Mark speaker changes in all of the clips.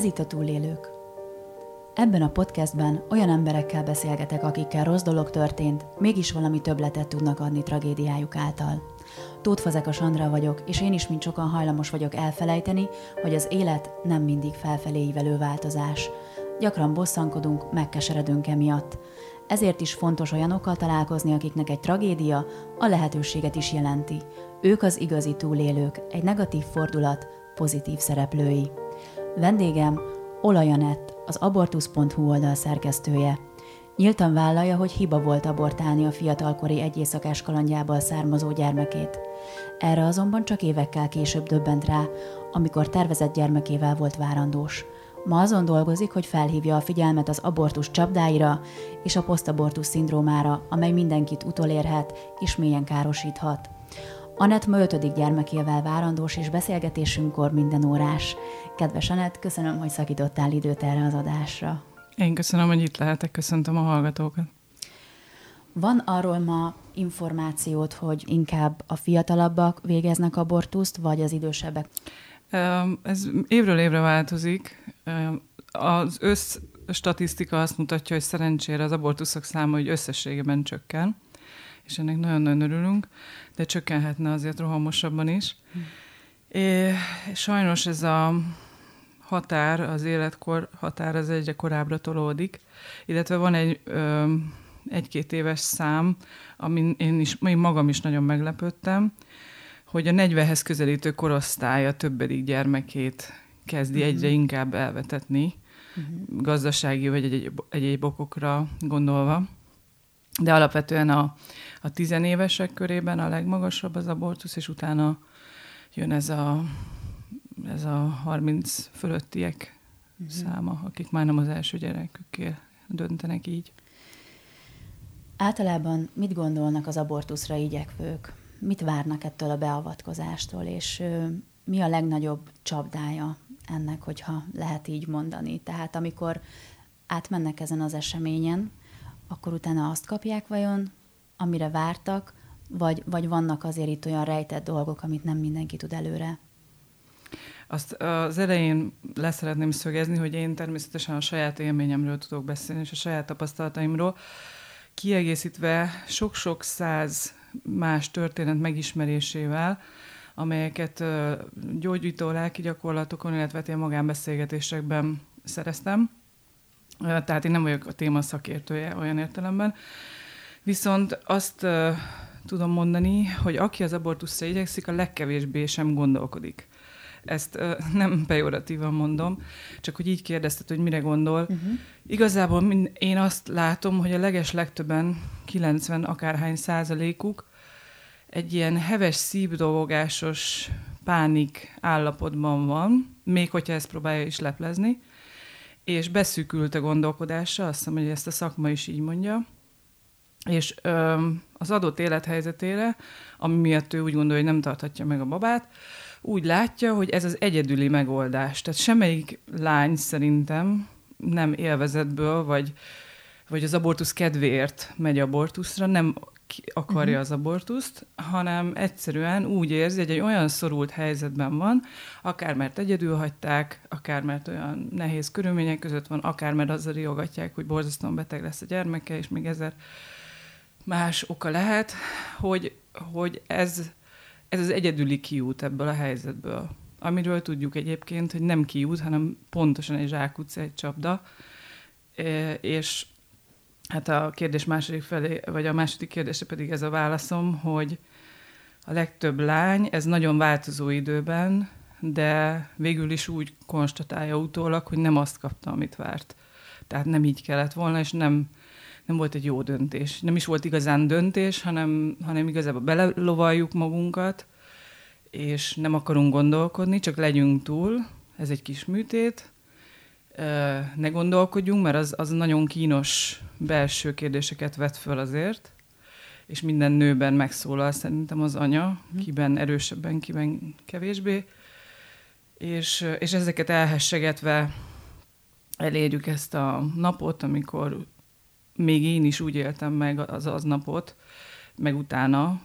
Speaker 1: Ez itt a túlélők. Ebben a podcastben olyan emberekkel beszélgetek, akikkel rossz dolog történt, mégis valami többletet tudnak adni tragédiájuk által. Tóth Fazekas Sandra vagyok, és én is, mint sokan hajlamos vagyok elfelejteni, hogy az élet nem mindig felfelé ívelő változás. Gyakran bosszankodunk, megkeseredünk emiatt. Ezért is fontos olyanokkal találkozni, akiknek egy tragédia a lehetőséget is jelenti. Ők az igazi túlélők, egy negatív fordulat pozitív szereplői. Vendégem Olajanett, az abortus.hu oldal szerkesztője. Nyíltan vállalja, hogy hiba volt abortálni a fiatalkori egy éjszakás kalandjából származó gyermekét. Erre azonban csak évekkel később döbbent rá, amikor tervezett gyermekével volt várandós. Ma azon dolgozik, hogy felhívja a figyelmet az abortus csapdáira és a posztabortus szindrómára, amely mindenkit utolérhet és mélyen károsíthat. Anett ma ötödik gyermekével várandós, és beszélgetésünkkor minden órás. Kedves Anett, köszönöm, hogy szakítottál időt erre az adásra.
Speaker 2: Én köszönöm, hogy itt lehetek, köszöntöm a hallgatókat.
Speaker 1: Van arról ma információt, hogy inkább a fiatalabbak végeznek abortuszt, vagy az idősebbek?
Speaker 2: Ez évről évre változik. Az össz statisztika azt mutatja, hogy szerencsére az abortuszok száma hogy összességében csökken, és ennek nagyon-nagyon örülünk, de csökkenhetne azért rohamosabban is. Hm. É, sajnos ez a határ, az életkor határ az egyre korábbra tolódik, illetve van egy ö, egy-két éves szám, amin én, is, én magam is nagyon meglepődtem, hogy a 40-hez közelítő korosztálya többedik gyermekét kezdi uh-huh. egyre inkább elvetetni, uh-huh. gazdasági vagy egy, egyéb okokra gondolva. De alapvetően a, a tizenévesek körében a legmagasabb az abortusz, és utána jön ez a, ez a 30 fölöttiek uh-huh. száma, akik már nem az első gyerekükkel döntenek így.
Speaker 1: Általában mit gondolnak az abortuszra igyekvők? Mit várnak ettől a beavatkozástól, és mi a legnagyobb csapdája ennek, hogyha lehet így mondani? Tehát amikor átmennek ezen az eseményen, akkor utána azt kapják vajon, amire vártak, vagy, vagy vannak azért itt olyan rejtett dolgok, amit nem mindenki tud előre?
Speaker 2: Azt az elején leszeretném szögezni, hogy én természetesen a saját élményemről tudok beszélni, és a saját tapasztalataimról, kiegészítve sok-sok száz más történet megismerésével, amelyeket gyógyító lelki gyakorlatokon, illetve ilyen magánbeszélgetésekben szereztem. Tehát én nem vagyok a téma szakértője olyan értelemben. Viszont azt uh, tudom mondani, hogy aki az abortuszra igyekszik, a legkevésbé sem gondolkodik. Ezt uh, nem pejoratívan mondom, csak hogy így kérdezted, hogy mire gondol. Uh-huh. Igazából mind, én azt látom, hogy a leges legtöbben, 90 akárhány százalékuk egy ilyen heves szívdolgogásos pánik állapotban van, még hogyha ezt próbálja is leplezni, és beszűkült a gondolkodása, azt hiszem, hogy ezt a szakma is így mondja, és ö, az adott élethelyzetére, ami miatt ő úgy gondolja, hogy nem tarthatja meg a babát, úgy látja, hogy ez az egyedüli megoldás. Tehát semmelyik lány szerintem nem élvezetből, vagy, vagy az abortusz kedvéért megy abortuszra, nem akarja uh-huh. az abortuszt, hanem egyszerűen úgy érzi, hogy egy olyan szorult helyzetben van, akár mert egyedül hagyták, akár mert olyan nehéz körülmények között van, akár mert azzal riogatják, hogy borzasztóan beteg lesz a gyermeke, és még ezer más oka lehet, hogy, hogy ez, ez az egyedüli kiút ebből a helyzetből. Amiről tudjuk egyébként, hogy nem kiút, hanem pontosan egy zsákutca, egy csapda, és Hát a kérdés második felé, vagy a második kérdése pedig ez a válaszom, hogy a legtöbb lány, ez nagyon változó időben, de végül is úgy konstatálja utólag, hogy nem azt kapta, amit várt. Tehát nem így kellett volna, és nem, nem volt egy jó döntés. Nem is volt igazán döntés, hanem, hanem igazából belelovaljuk magunkat, és nem akarunk gondolkodni, csak legyünk túl. Ez egy kis műtét, ne gondolkodjunk, mert az, az nagyon kínos belső kérdéseket vet föl azért, és minden nőben megszólal szerintem az anya, mhm. kiben erősebben, kiben kevésbé, és, és ezeket elhessegetve elérjük ezt a napot, amikor még én is úgy éltem meg az az napot, meg utána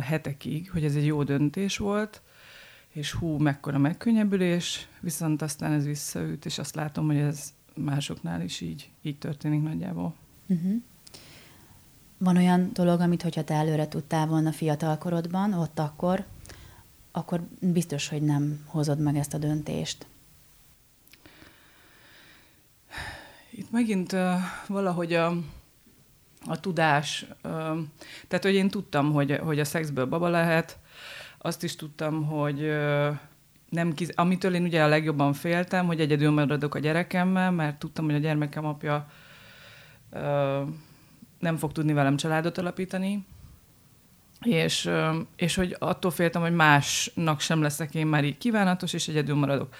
Speaker 2: hetekig, hogy ez egy jó döntés volt, és hú, mekkora megkönnyebbülés, viszont aztán ez visszaüt, és azt látom, hogy ez másoknál is így, így történik nagyjából. Uh-huh.
Speaker 1: Van olyan dolog, amit hogyha te előre tudtál volna fiatalkorodban, ott akkor, akkor biztos, hogy nem hozod meg ezt a döntést.
Speaker 2: Itt megint uh, valahogy a, a tudás, uh, tehát hogy én tudtam, hogy, hogy a szexből baba lehet, azt is tudtam, hogy uh, nem kiz... amitől én ugye a legjobban féltem, hogy egyedül maradok a gyerekemmel, mert tudtam, hogy a gyermekem apja uh, nem fog tudni velem családot alapítani, és, és hogy attól féltem, hogy másnak sem leszek én már így kívánatos, és egyedül maradok.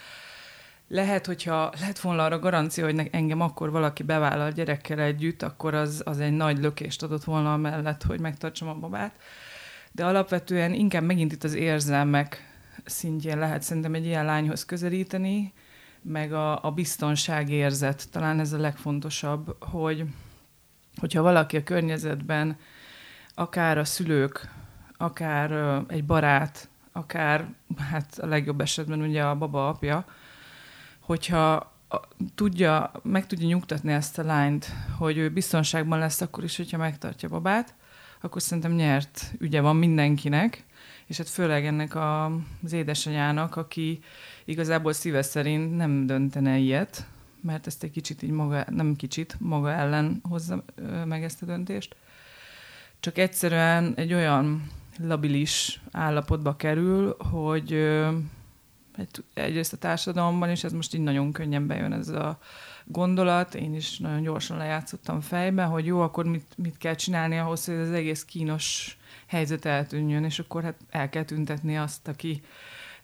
Speaker 2: Lehet, hogyha lehet volna arra garancia, hogy engem akkor valaki bevállal gyerekkel együtt, akkor az, az egy nagy lökést adott volna mellett, hogy megtartsam a babát. De alapvetően inkább megint itt az érzelmek szintjén lehet szerintem egy ilyen lányhoz közelíteni, meg a, a biztonságérzet, talán ez a legfontosabb, hogy hogyha valaki a környezetben, akár a szülők, akár egy barát, akár hát a legjobb esetben ugye a baba apja, hogyha tudja, meg tudja nyugtatni ezt a lányt, hogy ő biztonságban lesz akkor is, hogyha megtartja babát, akkor szerintem nyert ügye van mindenkinek, és hát főleg ennek a, az édesanyának, aki igazából szíve szerint nem döntene ilyet, mert ezt egy kicsit így maga, nem kicsit, maga ellen hozza meg ezt a döntést. Csak egyszerűen egy olyan labilis állapotba kerül, hogy egyrészt a társadalomban, és ez most így nagyon könnyen bejön ez a gondolat, én is nagyon gyorsan lejátszottam fejbe, hogy jó, akkor mit, mit kell csinálni ahhoz, hogy ez az egész kínos helyzet eltűnjön, és akkor hát el kell tüntetni azt, aki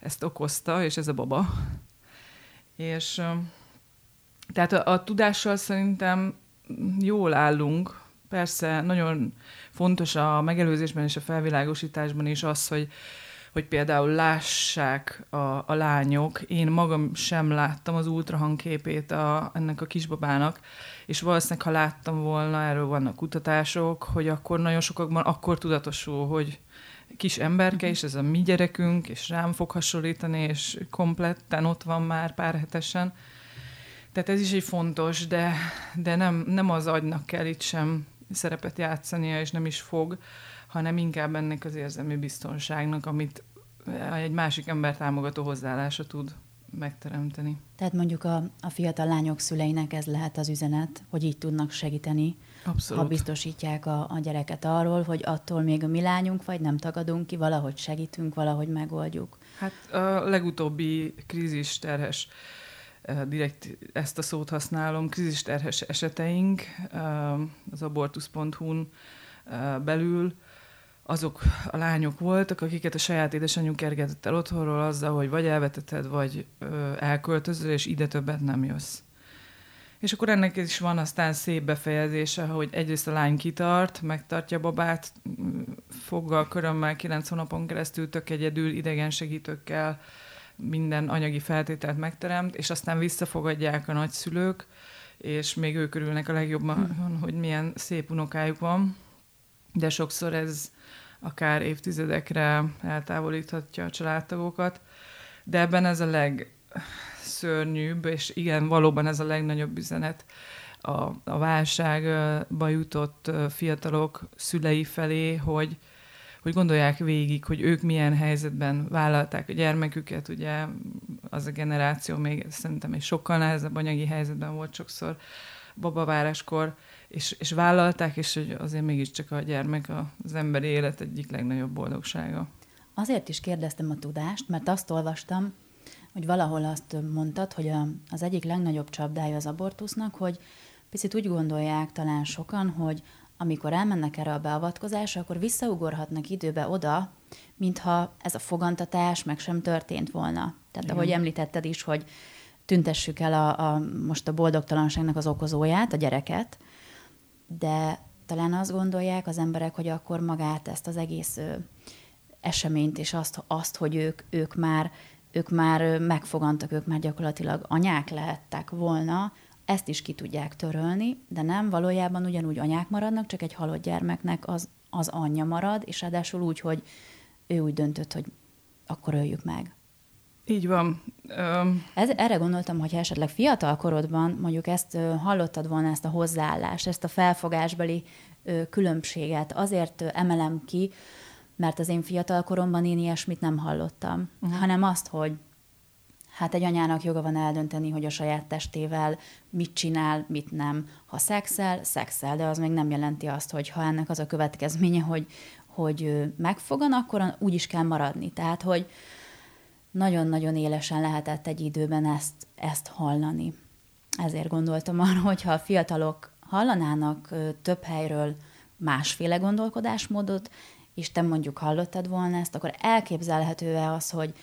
Speaker 2: ezt okozta, és ez a baba. És tehát a, a tudással szerintem jól állunk. Persze nagyon fontos a megelőzésben és a felvilágosításban is az, hogy hogy például lássák a, a lányok. Én magam sem láttam az ultrahangképét a, ennek a kisbabának, és valószínűleg, ha láttam volna, erről vannak kutatások, hogy akkor nagyon sokakban akkor tudatosul, hogy kis emberke, és ez a mi gyerekünk, és rám fog hasonlítani, és kompletten ott van már pár hetesen. Tehát ez is egy fontos, de, de nem, nem az agynak kell itt sem szerepet játszania, és nem is fog, hanem inkább ennek az érzelmi biztonságnak, amit egy másik ember támogató hozzáállása tud megteremteni.
Speaker 1: Tehát mondjuk a, a fiatal lányok szüleinek ez lehet az üzenet, hogy így tudnak segíteni, Abszolút. ha biztosítják a, a gyereket arról, hogy attól még a mi lányunk vagy, nem tagadunk ki, valahogy segítünk, valahogy megoldjuk.
Speaker 2: Hát a legutóbbi krízis terhes direkt ezt a szót használom, krízis terhes eseteink az abortusz.hu-n belül azok a lányok voltak, akiket a saját édesanyjuk kergetett el otthonról azzal, hogy vagy elveteted, vagy ö, elköltözöl, és ide többet nem jössz. És akkor ennek is van aztán szép befejezése, hogy egyrészt a lány kitart, megtartja babát, foggal, körömmel, kilenc hónapon keresztül tök egyedül, idegen segítőkkel minden anyagi feltételt megteremt, és aztán visszafogadják a nagyszülők, és még ők örülnek a legjobban, hmm. hogy milyen szép unokájuk van. De sokszor ez akár évtizedekre eltávolíthatja a családtagokat, de ebben ez a legszörnyűbb, és igen, valóban ez a legnagyobb üzenet a, a válságba jutott fiatalok szülei felé, hogy, hogy gondolják végig, hogy ők milyen helyzetben vállalták a gyermeküket, ugye az a generáció még szerintem egy sokkal nehezebb anyagi helyzetben volt sokszor babaváráskor, és, és vállalták, és hogy azért mégiscsak a gyermek az emberi élet egyik legnagyobb boldogsága.
Speaker 1: Azért is kérdeztem a tudást, mert azt olvastam, hogy valahol azt mondtad, hogy a, az egyik legnagyobb csapdája az abortusznak, hogy picit úgy gondolják talán sokan, hogy amikor elmennek erre a beavatkozásra, akkor visszaugorhatnak időbe oda, mintha ez a fogantatás meg sem történt volna. Tehát Igen. ahogy említetted is, hogy tüntessük el a, a, most a boldogtalanságnak az okozóját, a gyereket, de talán azt gondolják az emberek, hogy akkor magát ezt az egész ö, eseményt és azt, azt hogy ők, ők már ők már megfogantak, ők már gyakorlatilag anyák lehettek volna, ezt is ki tudják törölni, de nem, valójában ugyanúgy anyák maradnak, csak egy halott gyermeknek az, az anyja marad, és ráadásul úgy, hogy ő úgy döntött, hogy akkor öljük meg.
Speaker 2: Így van.
Speaker 1: Um, Ez, erre gondoltam, hogy esetleg fiatal korodban mondjuk ezt hallottad volna, ezt a hozzáállást, ezt a felfogásbeli különbséget, azért emelem ki, mert az én fiatal koromban én ilyesmit nem hallottam, uh-huh. hanem azt, hogy hát egy anyának joga van eldönteni, hogy a saját testével mit csinál, mit nem. Ha szexel, szexel, de az még nem jelenti azt, hogy ha ennek az a következménye, hogy, hogy megfogan, akkor úgy is kell maradni. Tehát, hogy nagyon-nagyon élesen lehetett egy időben ezt, ezt hallani. Ezért gondoltam arra, hogy ha a fiatalok hallanának több helyről másféle gondolkodásmódot, és te mondjuk hallottad volna ezt, akkor elképzelhető-e az, hogy,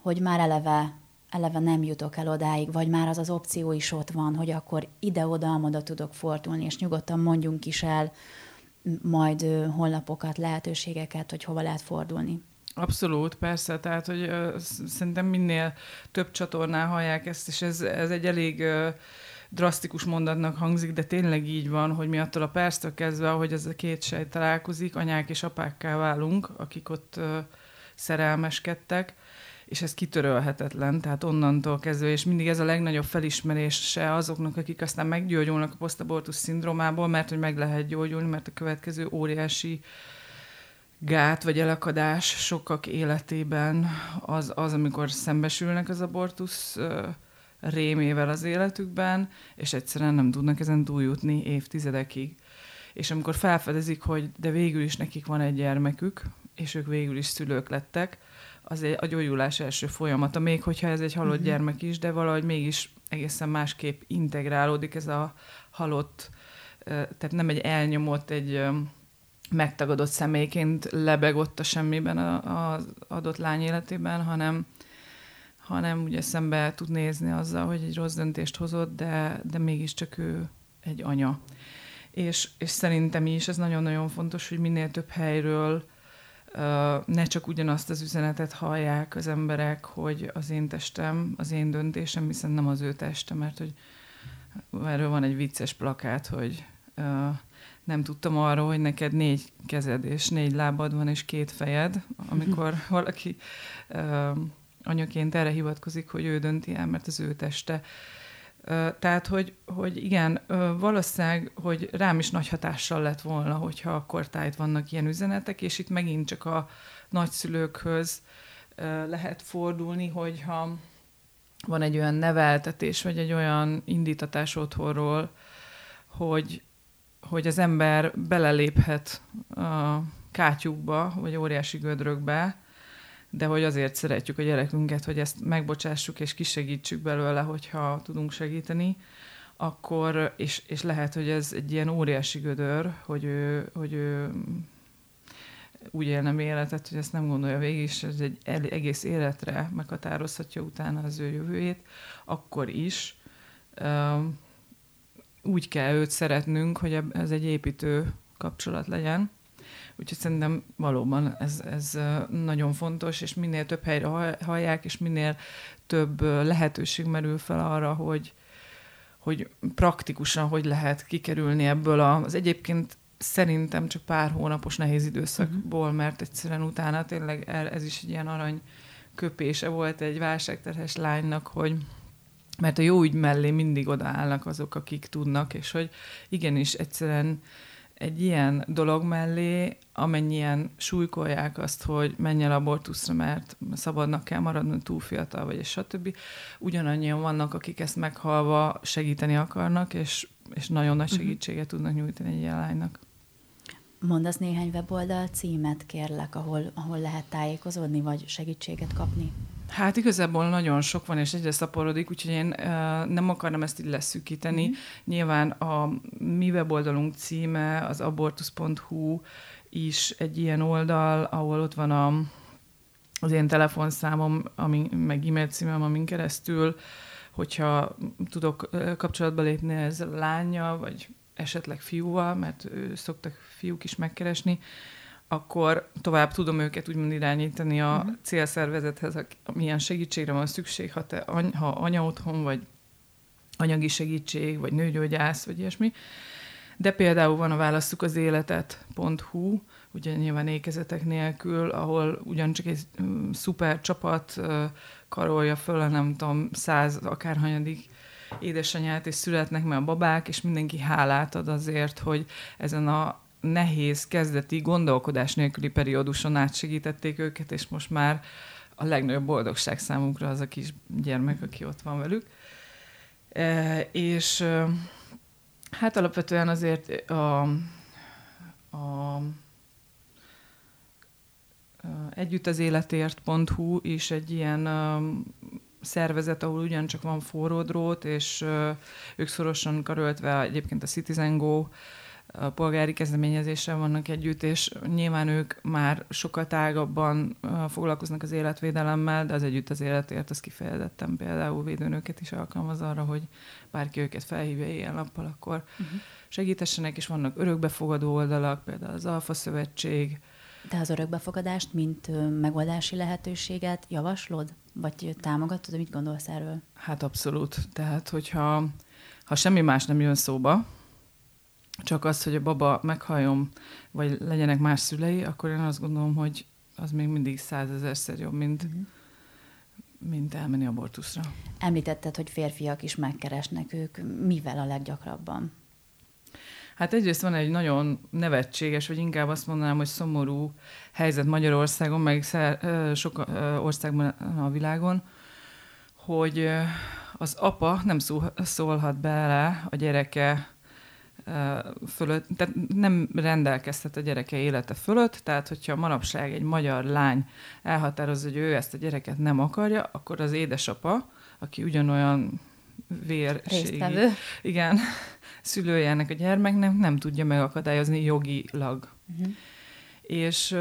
Speaker 1: hogy már eleve, eleve nem jutok el odáig, vagy már az az opció is ott van, hogy akkor ide-oda, amoda tudok fordulni, és nyugodtan mondjunk is el majd honlapokat, lehetőségeket, hogy hova lehet fordulni.
Speaker 2: Abszolút, persze, tehát, hogy uh, szerintem minél több csatornán hallják ezt, és ez, ez egy elég uh, drasztikus mondatnak hangzik, de tényleg így van, hogy mi attól a perctől kezdve, ahogy ez a két sej találkozik, anyák és apákká válunk, akik ott uh, szerelmeskedtek, és ez kitörölhetetlen, tehát onnantól kezdve, és mindig ez a legnagyobb felismerése azoknak, akik aztán meggyógyulnak a posztabortus szindrómából, mert hogy meg lehet gyógyulni, mert a következő óriási gát vagy elakadás sokak életében az, az amikor szembesülnek az abortusz rémével az életükben, és egyszerűen nem tudnak ezen túljutni évtizedekig. És amikor felfedezik, hogy de végül is nekik van egy gyermekük, és ők végül is szülők lettek, az egy, a gyógyulás első folyamata, még hogyha ez egy halott uh-huh. gyermek is, de valahogy mégis egészen másképp integrálódik ez a halott, tehát nem egy elnyomott, egy megtagadott személyként lebegott a semmiben az adott lány életében, hanem, hanem ugye szembe tud nézni azzal, hogy egy rossz döntést hozott, de, de mégiscsak ő egy anya. És, és szerintem is ez nagyon-nagyon fontos, hogy minél több helyről ne csak ugyanazt az üzenetet hallják az emberek, hogy az én testem, az én döntésem, hiszen nem az ő teste, mert hogy erről van egy vicces plakát, hogy uh, nem tudtam arról, hogy neked négy kezed és négy lábad van és két fejed, amikor valaki uh, anyaként erre hivatkozik, hogy ő dönti el, mert az ő teste. Uh, tehát, hogy, hogy igen, uh, valószínűleg, hogy rám is nagy hatással lett volna, hogyha akkor tájt vannak ilyen üzenetek, és itt megint csak a nagyszülőkhöz uh, lehet fordulni, hogyha van egy olyan neveltetés, vagy egy olyan indítatás otthonról, hogy, hogy az ember beleléphet a kátyukba, vagy óriási gödrökbe, de hogy azért szeretjük a gyerekünket, hogy ezt megbocsássuk és kisegítsük belőle, hogyha tudunk segíteni, akkor, és, és lehet, hogy ez egy ilyen óriási gödör, hogy ő, hogy ő úgy élne életet, hogy ezt nem gondolja végig, és ez egy egész életre meghatározhatja utána az ő jövőjét, akkor is úgy kell őt szeretnünk, hogy ez egy építő kapcsolat legyen. Úgyhogy szerintem valóban ez, ez nagyon fontos, és minél több helyre hallják, és minél több lehetőség merül fel arra, hogy, hogy praktikusan hogy lehet kikerülni ebből az egyébként szerintem csak pár hónapos nehéz időszakból, mhm. mert egyszerűen utána tényleg ez is egy ilyen arany köpése volt egy válságterhes lánynak, hogy mert a jó ügy mellé mindig odaállnak azok, akik tudnak, és hogy igenis egyszerűen egy ilyen dolog mellé, amennyien súlykolják azt, hogy menj el abortuszra, mert szabadnak kell maradni, túl fiatal vagy, és stb. Ugyanannyian vannak, akik ezt meghalva segíteni akarnak, és, és nagyon nagy mhm. segítséget uh-huh. tudnak nyújtani egy ilyen lánynak.
Speaker 1: Mondasz néhány weboldal címet, kérlek, ahol, ahol lehet tájékozódni, vagy segítséget kapni?
Speaker 2: Hát igazából nagyon sok van, és egyre szaporodik, úgyhogy én nem akarom ezt így leszűkíteni. Mm-hmm. Nyilván a mi weboldalunk címe, az abortus.hu is egy ilyen oldal, ahol ott van a, az én telefonszámom, ami, meg e-mail címem, amin keresztül, hogyha tudok kapcsolatba lépni ezzel a lánya, vagy esetleg fiúval, mert ő szoktak fiúk is megkeresni, akkor tovább tudom őket úgymond irányítani a uh-huh. célszervezethez, milyen segítségre van szükség, ha, te, ha anya otthon, vagy anyagi segítség, vagy nőgyógyász, vagy ilyesmi. De például van a választuk az életet.hu, ugye nyilván ékezetek nélkül, ahol ugyancsak egy szuper csapat karolja föl, nem tudom, száz akárhanyadik édesanyát, és születnek meg a babák, és mindenki hálát ad azért, hogy ezen a nehéz, kezdeti gondolkodás nélküli perióduson átsegítették őket, és most már a legnagyobb boldogság számunkra az a kis gyermek, aki ott van velük. E, és hát alapvetően azért a, a Együtt az életért.hu is egy ilyen szervezet, ahol ugyancsak van forró drót, és ők szorosan karöltve egyébként a Citizen Go a polgári kezdeményezéssel vannak együtt, és nyilván ők már sokkal tágabban foglalkoznak az életvédelemmel, de az együtt az életért, az kifejezetten például védőnőket is alkalmaz arra, hogy bárki őket felhívja éjjel-nappal, akkor uh-huh. segítessenek, és vannak örökbefogadó oldalak, például az Alfa Szövetség.
Speaker 1: De az örökbefogadást, mint megoldási lehetőséget javaslod? Vagy támogatod? Mit gondolsz erről?
Speaker 2: Hát abszolút. Tehát, hogyha ha semmi más nem jön szóba, csak az, hogy a baba meghalljon, vagy legyenek más szülei, akkor én azt gondolom, hogy az még mindig százezerszer jobb, mint, uh-huh. mint elmenni abortuszra.
Speaker 1: Említetted, hogy férfiak is megkeresnek ők. Mivel a leggyakrabban?
Speaker 2: Hát egyrészt van egy nagyon nevetséges, vagy inkább azt mondanám, hogy szomorú helyzet Magyarországon, meg sok országban a világon, hogy az apa nem szólhat bele a gyereke fölött, tehát nem rendelkezhet a gyereke élete fölött, tehát hogyha manapság egy magyar lány elhatározza, hogy ő ezt a gyereket nem akarja, akkor az édesapa, aki ugyanolyan vérségi, igen, szülője ennek a gyermeknek, nem tudja megakadályozni jogilag. Uh-huh. És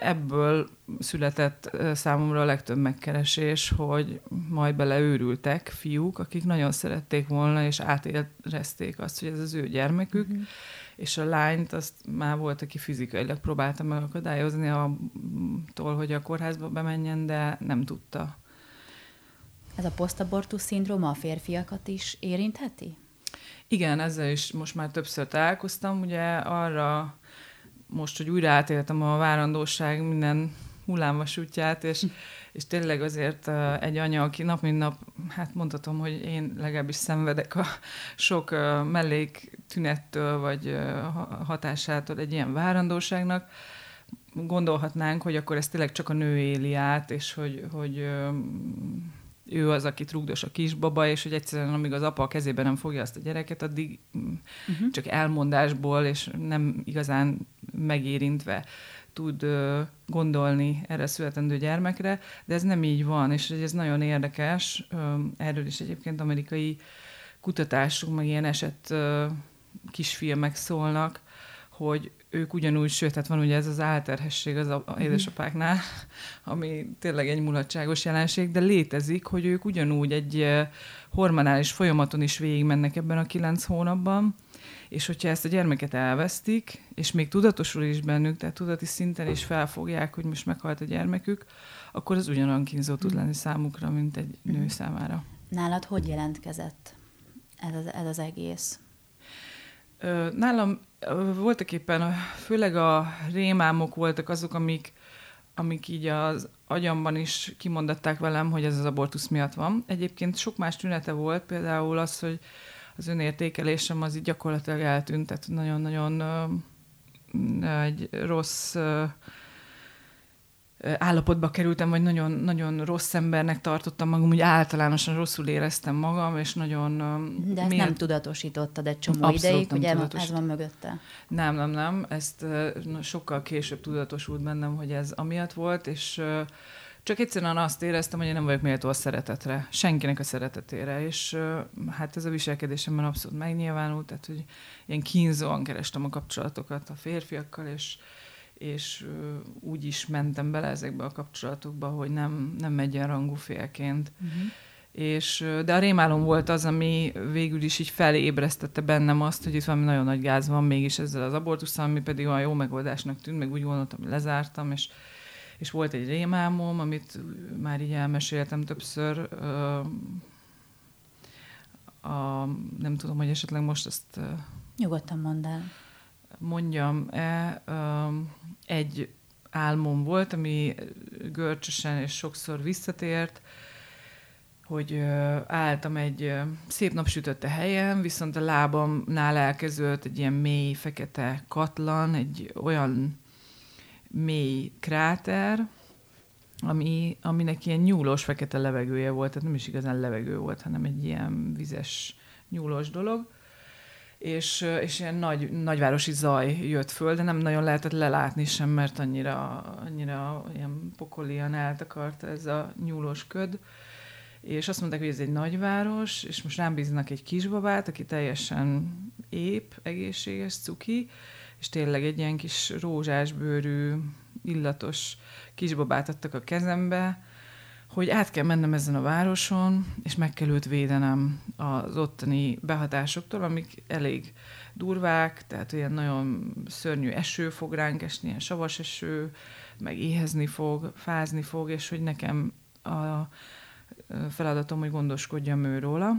Speaker 2: ebből született számomra a legtöbb megkeresés, hogy majd beleőrültek fiúk, akik nagyon szerették volna, és átérezték azt, hogy ez az ő gyermekük, mm-hmm. és a lányt azt már volt, aki fizikailag próbálta megakadályozni attól, hogy a kórházba bemenjen, de nem tudta.
Speaker 1: Ez a posztabortus szindróma a férfiakat is érintheti?
Speaker 2: Igen, ezzel is most már többször találkoztam. Ugye arra most, hogy újra átéltem a várandóság minden hullámvasútját, és, és tényleg azért egy anya, aki nap mint nap, hát mondhatom, hogy én legalábbis szenvedek a sok mellék tünettől, vagy hatásától egy ilyen várandóságnak, gondolhatnánk, hogy akkor ez tényleg csak a nő éli át, és hogy, hogy ő az, aki rugdos a kisbaba, és hogy egyszerűen amíg az apa a kezében nem fogja azt a gyereket, addig uh-huh. csak elmondásból, és nem igazán megérintve tud uh, gondolni erre a születendő gyermekre, de ez nem így van, és ez nagyon érdekes. Um, erről is egyébként amerikai kutatások, meg ilyen eset uh, kisfilmek szólnak, hogy ők ugyanúgy, sőt, tehát van ugye ez az álterhesség az mhm. édesapáknál, ami tényleg egy mulatságos jelenség, de létezik, hogy ők ugyanúgy egy hormonális folyamaton is végigmennek ebben a kilenc hónapban, és hogyha ezt a gyermeket elvesztik, és még tudatosul is bennük, tehát tudati szinten is felfogják, hogy most meghalt a gyermekük, akkor az ugyanolyan kínzó tud mhm. lenni számukra, mint egy nő mhm. számára.
Speaker 1: Nálad hogy jelentkezett ez az, ez az egész?
Speaker 2: Nálam voltak éppen, főleg a rémámok voltak azok, amik, amik így az agyamban is kimondatták velem, hogy ez az abortusz miatt van. Egyébként sok más tünete volt, például az, hogy az önértékelésem az így gyakorlatilag eltűnt, tehát nagyon-nagyon egy rossz állapotba kerültem, vagy nagyon, nagyon rossz embernek tartottam magam, úgy általánosan rosszul éreztem magam, és nagyon...
Speaker 1: De ezt miért... nem tudatosítottad egy csomó Abszolút ideig, ugye ez van mögötte?
Speaker 2: Nem, nem, nem. Ezt sokkal később tudatosult bennem, hogy ez amiatt volt, és csak egyszerűen azt éreztem, hogy én nem vagyok méltó a szeretetre, senkinek a szeretetére, és hát ez a viselkedésemben abszolút megnyilvánult, tehát hogy ilyen kínzóan kerestem a kapcsolatokat a férfiakkal, és és úgy is mentem bele ezekbe a kapcsolatokba, hogy nem, nem egyenrangú félként. Uh-huh. És, de a rémálom volt az, ami végül is így felébresztette bennem azt, hogy itt valami nagyon nagy gáz van mégis ezzel az abortusszal, ami pedig olyan jó megoldásnak tűnt, meg úgy gondoltam, hogy lezártam, és, és volt egy rémálmom, amit már így elmeséltem többször, a, nem tudom, hogy esetleg most ezt
Speaker 1: Nyugodtan mondd el.
Speaker 2: Mondjam-e, egy álmom volt, ami görcsösen és sokszor visszatért, hogy álltam egy szép napsütötte helyen, viszont a lábamnál elkezdődött egy ilyen mély, fekete katlan, egy olyan mély kráter, ami, aminek ilyen nyúlós fekete levegője volt, tehát nem is igazán levegő volt, hanem egy ilyen vizes nyúlós dolog. És, és ilyen nagy, nagyvárosi zaj jött föl, de nem nagyon lehetett lelátni sem, mert annyira, annyira ilyen pokolian eltakart ez a nyúlós köd. És azt mondták, hogy ez egy nagyváros, és most rám bíznak egy kisbabát, aki teljesen ép, egészséges, cuki, és tényleg egy ilyen kis rózsás bőrű, illatos kisbabát adtak a kezembe, hogy át kell mennem ezen a városon, és meg kell őt védenem az ottani behatásoktól, amik elég durvák, tehát ilyen nagyon szörnyű eső fog ránk esni, ilyen savas eső, meg éhezni fog, fázni fog, és hogy nekem a feladatom, hogy gondoskodjam ő róla.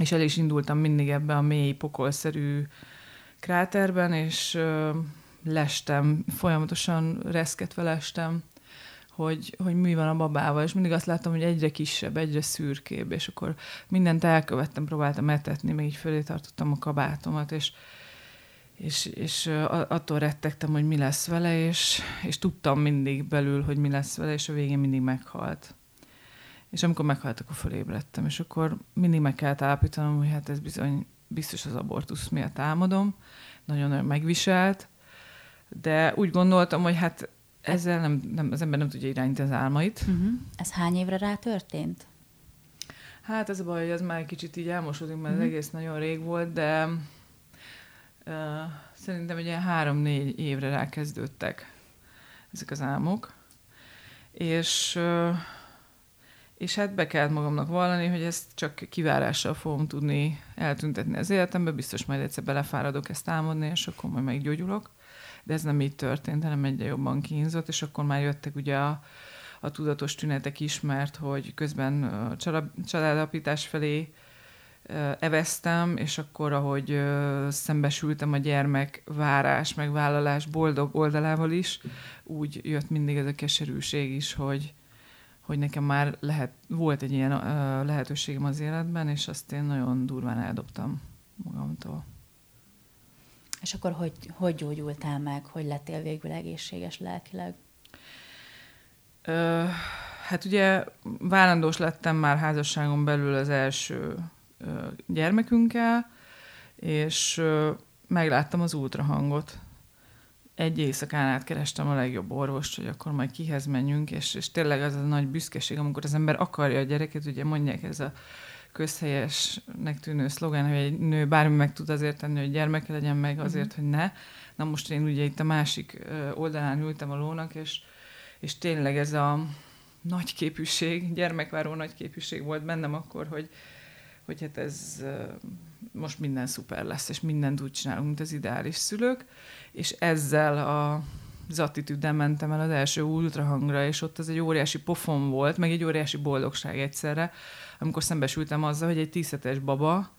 Speaker 2: És el is indultam mindig ebbe a mély, pokolszerű kráterben, és lestem, folyamatosan reszketve lestem, hogy, hogy mi van a babával, és mindig azt láttam, hogy egyre kisebb, egyre szürkébb, és akkor mindent elkövettem, próbáltam etetni, még így fölé tartottam a kabátomat, és, és, és attól rettegtem, hogy mi lesz vele, és, és tudtam mindig belül, hogy mi lesz vele, és a végén mindig meghalt. És amikor meghalt, akkor fölébredtem, és akkor mindig meg kellett állapítanom, hogy hát ez bizony biztos az abortusz miatt álmodom, nagyon-nagyon megviselt, de úgy gondoltam, hogy hát ezzel nem, nem, az ember nem tudja irányítani az álmait.
Speaker 1: Uh-huh. Ez hány évre rá történt?
Speaker 2: Hát ez a baj, hogy ez már egy kicsit így elmosodik, mert uh-huh. az egész nagyon rég volt, de uh, szerintem ugye három-négy évre rákezdődtek ezek az álmok. És uh, és hát be kellett magamnak vallani, hogy ezt csak kivárással fogom tudni eltüntetni az életembe, biztos majd egyszer belefáradok ezt álmodni, és akkor majd meggyógyulok. De ez nem így történt, hanem egyre jobban kínzott, és akkor már jöttek ugye a, a tudatos tünetek is, mert hogy közben a családapítás felé eveztem, és akkor, ahogy szembesültem a gyermek várás, meg vállalás boldog oldalával is, úgy jött mindig ez a keserűség is, hogy, hogy nekem már lehet, volt egy ilyen lehetőségem az életben, és azt én nagyon durván eldobtam magamtól.
Speaker 1: És akkor hogy, hogy gyógyultál meg? Hogy lettél végül egészséges lelkileg?
Speaker 2: Uh, hát ugye várandós lettem már házasságon belül az első uh, gyermekünkkel, és uh, megláttam az ultrahangot egy éjszakán át kerestem a legjobb orvost, hogy akkor majd kihez menjünk, és, és tényleg az a nagy büszkeség, amikor az ember akarja a gyereket, ugye mondják ez a közhelyesnek tűnő szlogán, hogy egy nő bármi meg tud azért tenni, hogy gyermeke legyen meg azért, uh-huh. hogy ne. Na most én ugye itt a másik oldalán ültem a lónak, és, és tényleg ez a nagy képűség, gyermekváró nagy képűség volt bennem akkor, hogy, hogy hát ez most minden szuper lesz, és mindent úgy csinálunk, mint az ideális szülők, és ezzel a az attitűddel mentem el az első ultrahangra, és ott az egy óriási pofon volt, meg egy óriási boldogság egyszerre, amikor szembesültem azzal, hogy egy tízhetes baba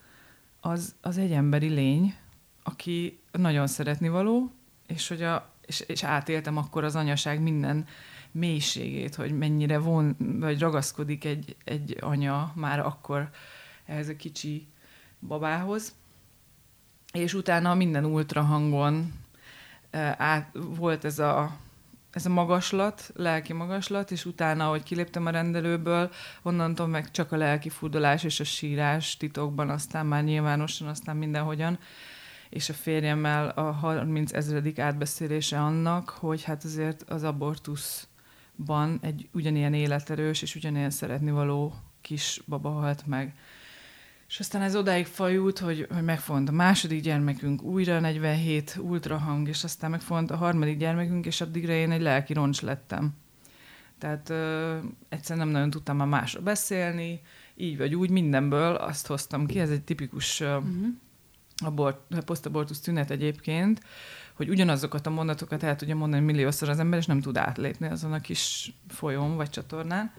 Speaker 2: az, az egy emberi lény, aki nagyon szeretni való, és, hogy a, és, és átéltem akkor az anyaság minden mélységét, hogy mennyire von, vagy ragaszkodik egy, egy anya már akkor ehhez a kicsi babához. És utána minden ultrahangon át, volt ez a, ez a magaslat, lelki magaslat, és utána, ahogy kiléptem a rendelőből, onnantól meg csak a lelki furdalás és a sírás titokban, aztán már nyilvánosan, aztán mindenhogyan, és a férjemmel a 30 ezredik átbeszélése annak, hogy hát azért az abortuszban egy ugyanilyen életerős és ugyanilyen szeretni való kis baba halt meg. És aztán ez odáig fajult, hogy, hogy megfont a második gyermekünk újra 47 ultrahang, és aztán megfont a harmadik gyermekünk, és addigra én egy lelki roncs lettem. Tehát ö, egyszerűen nem nagyon tudtam már másra beszélni, így vagy úgy, mindenből azt hoztam ki, ez egy tipikus uh-huh. abort, posztabortusz tünet egyébként, hogy ugyanazokat a mondatokat el tudja mondani milliószor az ember, és nem tud átlépni azon a kis folyón vagy csatornán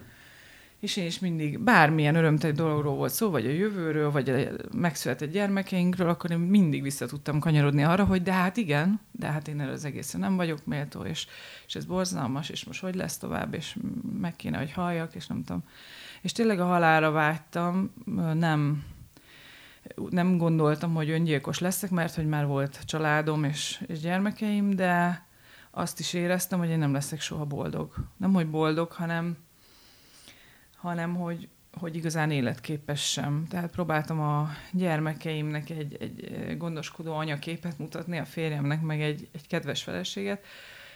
Speaker 2: és én is mindig bármilyen örömteli dologról volt szó, vagy a jövőről, vagy a megszületett gyermekeinkről, akkor én mindig vissza tudtam kanyarodni arra, hogy de hát igen, de hát én erre az egészen nem vagyok méltó, és, és ez borzalmas, és most hogy lesz tovább, és meg kéne, hogy halljak, és nem tudom. És tényleg a halára vágytam, nem, nem gondoltam, hogy öngyilkos leszek, mert hogy már volt családom és, és gyermekeim, de azt is éreztem, hogy én nem leszek soha boldog. Nem, hogy boldog, hanem, hanem hogy, hogy igazán életképes sem. Tehát próbáltam a gyermekeimnek egy, egy gondoskodó anyaképet mutatni, a férjemnek meg egy, egy kedves feleséget,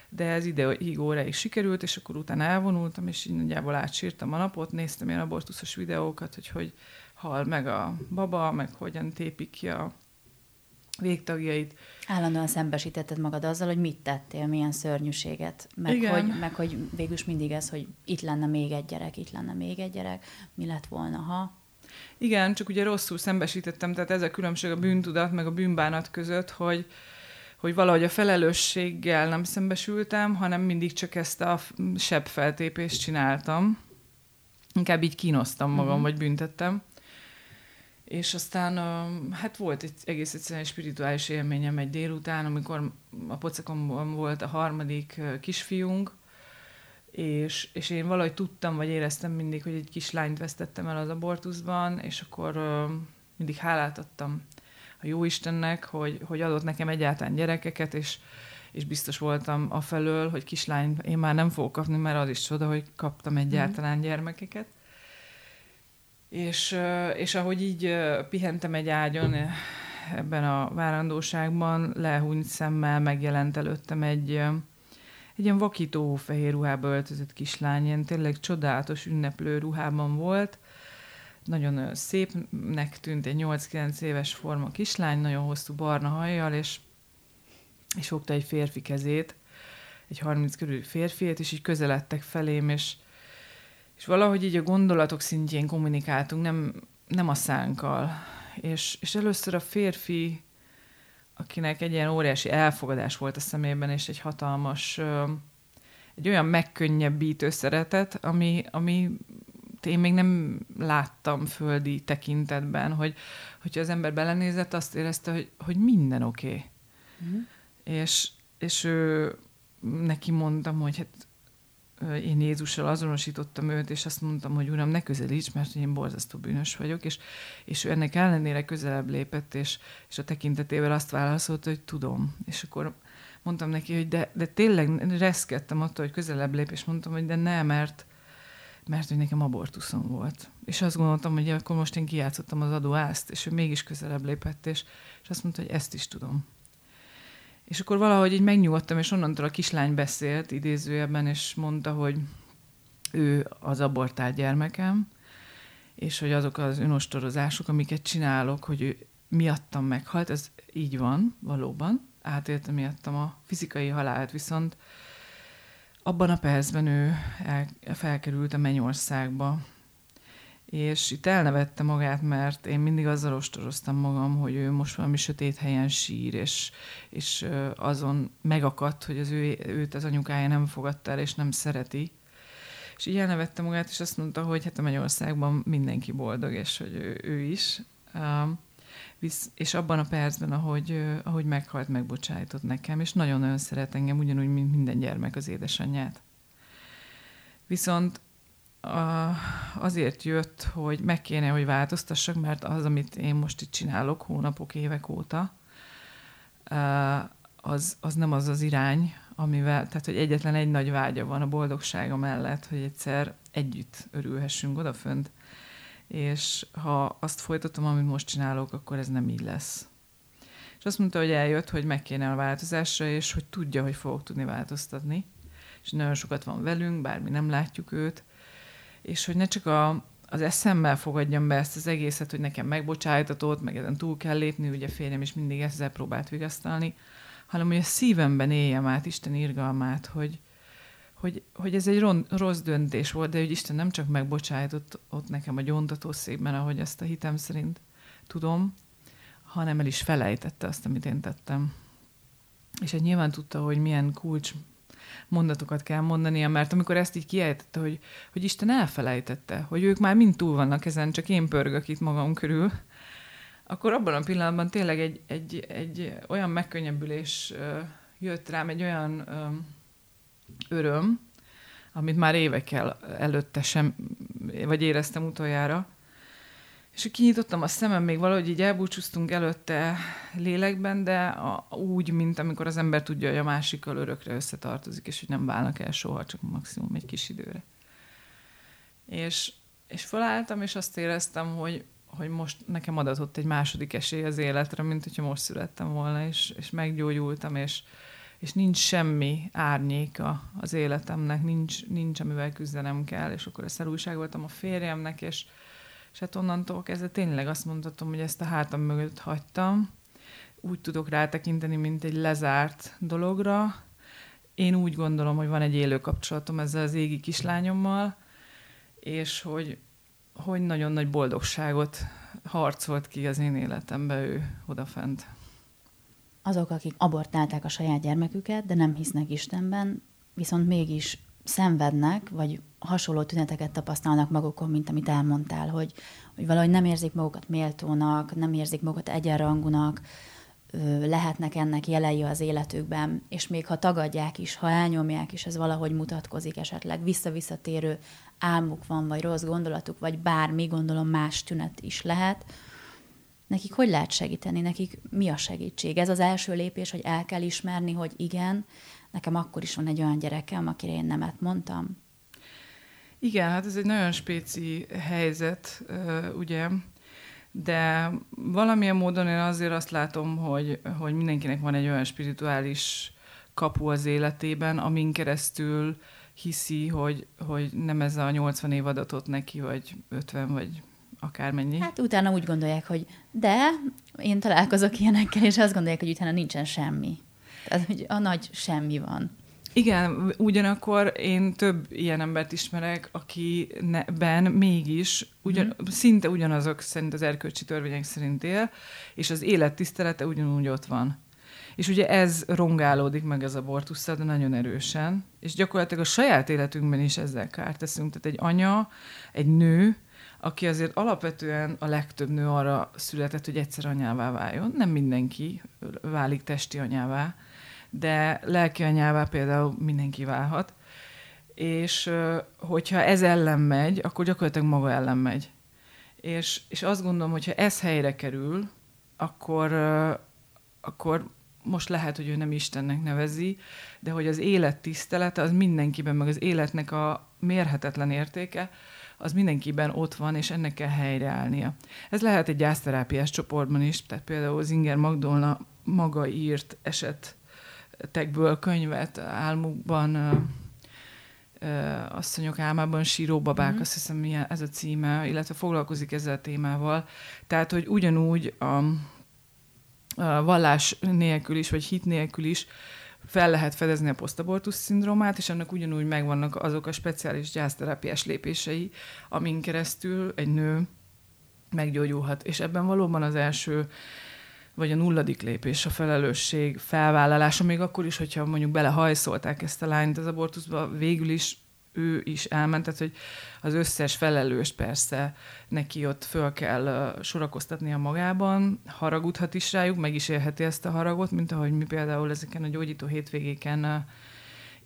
Speaker 2: de ez ideig óráig sikerült, és akkor utána elvonultam, és így nagyjából átsírtam a napot, néztem ilyen abortuszos videókat, hogy hogy hal meg a baba, meg hogyan tépik ki a végtagjait.
Speaker 1: Állandóan szembesítetted magad azzal, hogy mit tettél, milyen szörnyűséget, meg, Igen. Hogy, meg hogy végülis mindig ez, hogy itt lenne még egy gyerek, itt lenne még egy gyerek, mi lett volna, ha...
Speaker 2: Igen, csak ugye rosszul szembesítettem, tehát ez a különbség a bűntudat meg a bűnbánat között, hogy, hogy valahogy a felelősséggel nem szembesültem, hanem mindig csak ezt a sebb feltépést csináltam. Inkább így kínosztam magam, uh-huh. vagy büntettem. És aztán hát volt egy egész egyszerűen egy spirituális élményem egy délután, amikor a pocekomban volt a harmadik kisfiunk, és, és én valahogy tudtam, vagy éreztem mindig, hogy egy kislányt vesztettem el az abortuszban, és akkor mindig hálát adtam a Jóistennek, hogy, hogy adott nekem egyáltalán gyerekeket, és, és biztos voltam a felől, hogy kislány én már nem fogok kapni, mert az is csoda, hogy kaptam egyáltalán gyermekeket. És, és ahogy így pihentem egy ágyon ebben a várandóságban, lehúnyt szemmel megjelent előttem egy, egy ilyen vakító fehér ruhába öltözött kislány, ilyen tényleg csodálatos ünneplő ruhában volt, nagyon szépnek tűnt, egy 8-9 éves forma kislány, nagyon hosszú barna hajjal, és, és fogta egy férfi kezét, egy 30 körül férfiét, és így közeledtek felém, és, és valahogy így a gondolatok szintjén kommunikáltunk, nem, nem a szánkkal. És, és először a férfi, akinek egy ilyen óriási elfogadás volt a szemében, és egy hatalmas, egy olyan megkönnyebbítő szeretet, ami, ami én még nem láttam földi tekintetben, hogy hogyha az ember belenézett, azt érezte, hogy, hogy minden oké. Okay. Mm. És, és ő, neki mondtam, hogy hát én Jézussal azonosítottam őt, és azt mondtam, hogy Uram, ne közelíts, mert én borzasztó bűnös vagyok, és, és ő ennek ellenére közelebb lépett, és, és a tekintetével azt válaszolt, hogy tudom. És akkor mondtam neki, hogy de, de tényleg reszkedtem attól, hogy közelebb lép, és mondtam, hogy de ne, mert, mert hogy nekem abortuszom volt. És azt gondoltam, hogy akkor most én kijátszottam az adóázt, és ő mégis közelebb lépett, és, és azt mondta, hogy ezt is tudom. És akkor valahogy így megnyugodtam, és onnantól a kislány beszélt idézőjeben, és mondta, hogy ő az abortált gyermekem, és hogy azok az önostorozások, amiket csinálok, hogy ő miattam meghalt, ez így van, valóban. Átéltem miattam a fizikai halált, viszont abban a percben ő el, felkerült a Mennyországba, és itt elnevette magát, mert én mindig azzal ostoroztam magam, hogy ő most valami sötét helyen sír, és, és azon megakadt, hogy az ő, őt az anyukája nem fogadta el, és nem szereti. És így elnevette magát, és azt mondta, hogy hát a Mennyországban mindenki boldog, és hogy ő, ő is. Visz, és abban a percben, ahogy, ahogy meghalt, megbocsájtott nekem, és nagyon-nagyon szeret engem, ugyanúgy, mint minden gyermek az édesanyját. Viszont azért jött, hogy meg kéne, hogy változtassak, mert az, amit én most itt csinálok hónapok, évek óta, az, az nem az az irány, amivel, tehát hogy egyetlen egy nagy vágya van a boldogsága mellett, hogy egyszer együtt örülhessünk odafönt és ha azt folytatom, amit most csinálok, akkor ez nem így lesz. És azt mondta, hogy eljött, hogy meg kéne a változásra, és hogy tudja, hogy fogok tudni változtatni. És nagyon sokat van velünk, bármi nem látjuk őt, és hogy ne csak a, az eszemmel fogadjam be ezt az egészet, hogy nekem megbocsájtatott, meg ezen túl kell lépni, ugye férjem is mindig ezzel próbált vigasztalni, hanem hogy a szívemben éljem át Isten irgalmát, hogy, hogy, hogy ez egy ron, rossz döntés volt, de hogy Isten nem csak megbocsájtott ott nekem a gyóntatószékben, ahogy ezt a hitem szerint tudom, hanem el is felejtette azt, amit én tettem. És egy nyilván tudta, hogy milyen kulcs mondatokat kell mondania, mert amikor ezt így kiejtette, hogy, hogy Isten elfelejtette, hogy ők már mind túl vannak ezen, csak én pörgök itt magam körül, akkor abban a pillanatban tényleg egy, egy, egy olyan megkönnyebbülés jött rám, egy olyan öröm, amit már évekkel előtte sem, vagy éreztem utoljára, és kinyitottam a szemem, még valahogy így elbúcsúztunk előtte lélekben, de a, úgy, mint amikor az ember tudja, hogy a másikkal örökre összetartozik, és hogy nem válnak el soha, csak maximum egy kis időre. És, és felálltam, és azt éreztem, hogy, hogy most nekem adatott egy második esély az életre, mint hogyha most születtem volna, és, és meggyógyultam, és, és nincs semmi árnyéka az életemnek, nincs, nincs amivel küzdenem kell, és akkor ezt elújságoltam a férjemnek, és, és hát onnantól kezdve tényleg azt mondhatom, hogy ezt a hátam mögött hagytam. Úgy tudok rátekinteni, mint egy lezárt dologra. Én úgy gondolom, hogy van egy élő kapcsolatom ezzel az égi kislányommal, és hogy, hogy nagyon nagy boldogságot harcolt ki az én életembe ő odafent.
Speaker 1: Azok, akik abortálták a saját gyermeküket, de nem hisznek Istenben, viszont mégis szenvednek, vagy hasonló tüneteket tapasztalnak magukon, mint amit elmondtál, hogy, hogy valahogy nem érzik magukat méltónak, nem érzik magukat egyenrangúnak, lehetnek ennek jelei az életükben, és még ha tagadják is, ha elnyomják is, ez valahogy mutatkozik esetleg, visszavisszatérő álmuk van, vagy rossz gondolatuk, vagy bármi, gondolom más tünet is lehet, nekik hogy lehet segíteni, nekik mi a segítség? Ez az első lépés, hogy el kell ismerni, hogy igen, nekem akkor is van egy olyan gyerekem, akire én nemet mondtam.
Speaker 2: Igen, hát ez egy nagyon spéci helyzet, ugye, de valamilyen módon én azért azt látom, hogy, hogy mindenkinek van egy olyan spirituális kapu az életében, amin keresztül hiszi, hogy, hogy nem ez a 80 év adatot neki, vagy 50, vagy akármennyi.
Speaker 1: Hát utána úgy gondolják, hogy de, én találkozok ilyenekkel, és azt gondolják, hogy utána nincsen semmi. Tehát, hogy a nagy semmi van.
Speaker 2: Igen, ugyanakkor én több ilyen embert ismerek, akiben mégis ugyan, mm. szinte ugyanazok szerint az erkölcsi törvények szerint él, és az élet tisztelete ugyanúgy ott van. És ugye ez rongálódik meg az abortusszal, de nagyon erősen, és gyakorlatilag a saját életünkben is ezzel kárt teszünk. Tehát egy anya, egy nő, aki azért alapvetően a legtöbb nő arra született, hogy egyszer anyává váljon. Nem mindenki válik testi anyává, de lelki anyává például mindenki válhat. És hogyha ez ellen megy, akkor gyakorlatilag maga ellen megy. És, és azt gondolom, hogyha ez helyre kerül, akkor, akkor most lehet, hogy ő nem Istennek nevezi, de hogy az élet tisztelete, az mindenkiben, meg az életnek a mérhetetlen értéke, az mindenkiben ott van, és ennek kell helyreállnia. Ez lehet egy gyászterápiás csoportban is, tehát például Zinger Magdolna maga írt esetekből könyvet álmukban, asszonyok álmában síró babák, mm-hmm. azt hiszem milyen ez a címe, illetve foglalkozik ezzel a témával. Tehát, hogy ugyanúgy a, a vallás nélkül is, vagy hit nélkül is fel lehet fedezni a posztabortus szindrómát, és ennek ugyanúgy megvannak azok a speciális gyászterápiás lépései, amin keresztül egy nő meggyógyulhat. És ebben valóban az első vagy a nulladik lépés, a felelősség felvállalása, még akkor is, hogyha mondjuk belehajszolták ezt a lányt az abortuszba, végül is ő is elment, tehát hogy az összes felelős persze neki ott föl kell sorakoztatnia magában, haragudhat is rájuk, meg is élheti ezt a haragot, mint ahogy mi például ezeken a gyógyító hétvégéken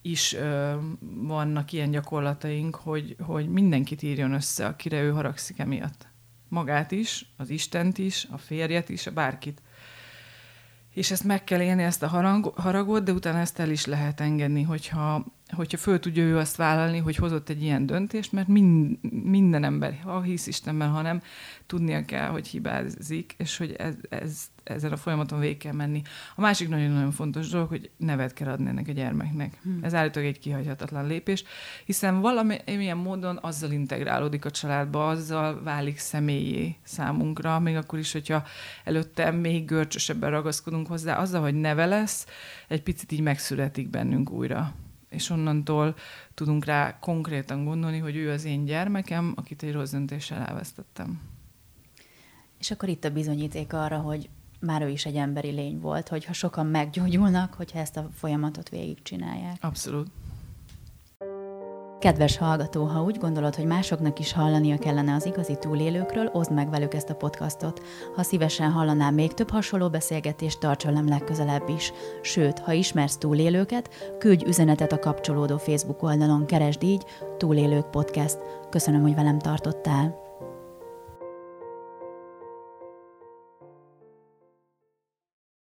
Speaker 2: is vannak ilyen gyakorlataink, hogy, hogy mindenkit írjon össze, akire ő haragszik emiatt. Magát is, az Istent is, a férjet is, a bárkit és ezt meg kell élni, ezt a harang, de utána ezt el is lehet engedni, hogyha, hogyha föl tudja ő azt vállalni, hogy hozott egy ilyen döntést, mert mind, minden ember, ha hisz Istenben, ha nem, tudnia kell, hogy hibázik, és hogy ez, ez, ezen a folyamaton végig kell menni. A másik nagyon-nagyon fontos dolog, hogy nevet kell adni ennek a gyermeknek. Hmm. Ez állítólag egy kihagyhatatlan lépés, hiszen valamilyen módon azzal integrálódik a családba, azzal válik személyé számunkra, még akkor is, hogyha előtte még görcsösebben ragaszkodunk hozzá, azzal, hogy neve lesz, egy picit így megszületik bennünk újra és onnantól tudunk rá konkrétan gondolni, hogy ő az én gyermekem, akit egy rossz döntéssel elvesztettem.
Speaker 1: És akkor itt a bizonyíték arra, hogy már ő is egy emberi lény volt, hogyha sokan meggyógyulnak, hogyha ezt a folyamatot végigcsinálják.
Speaker 2: Abszolút.
Speaker 1: Kedves hallgató, ha úgy gondolod, hogy másoknak is hallania kellene az igazi túlélőkről, oszd meg velük ezt a podcastot. Ha szívesen hallanál még több hasonló beszélgetést, tarts velem legközelebb is. Sőt, ha ismersz túlélőket, küldj üzenetet a kapcsolódó Facebook oldalon, keresd így Túlélők Podcast. Köszönöm, hogy velem tartottál.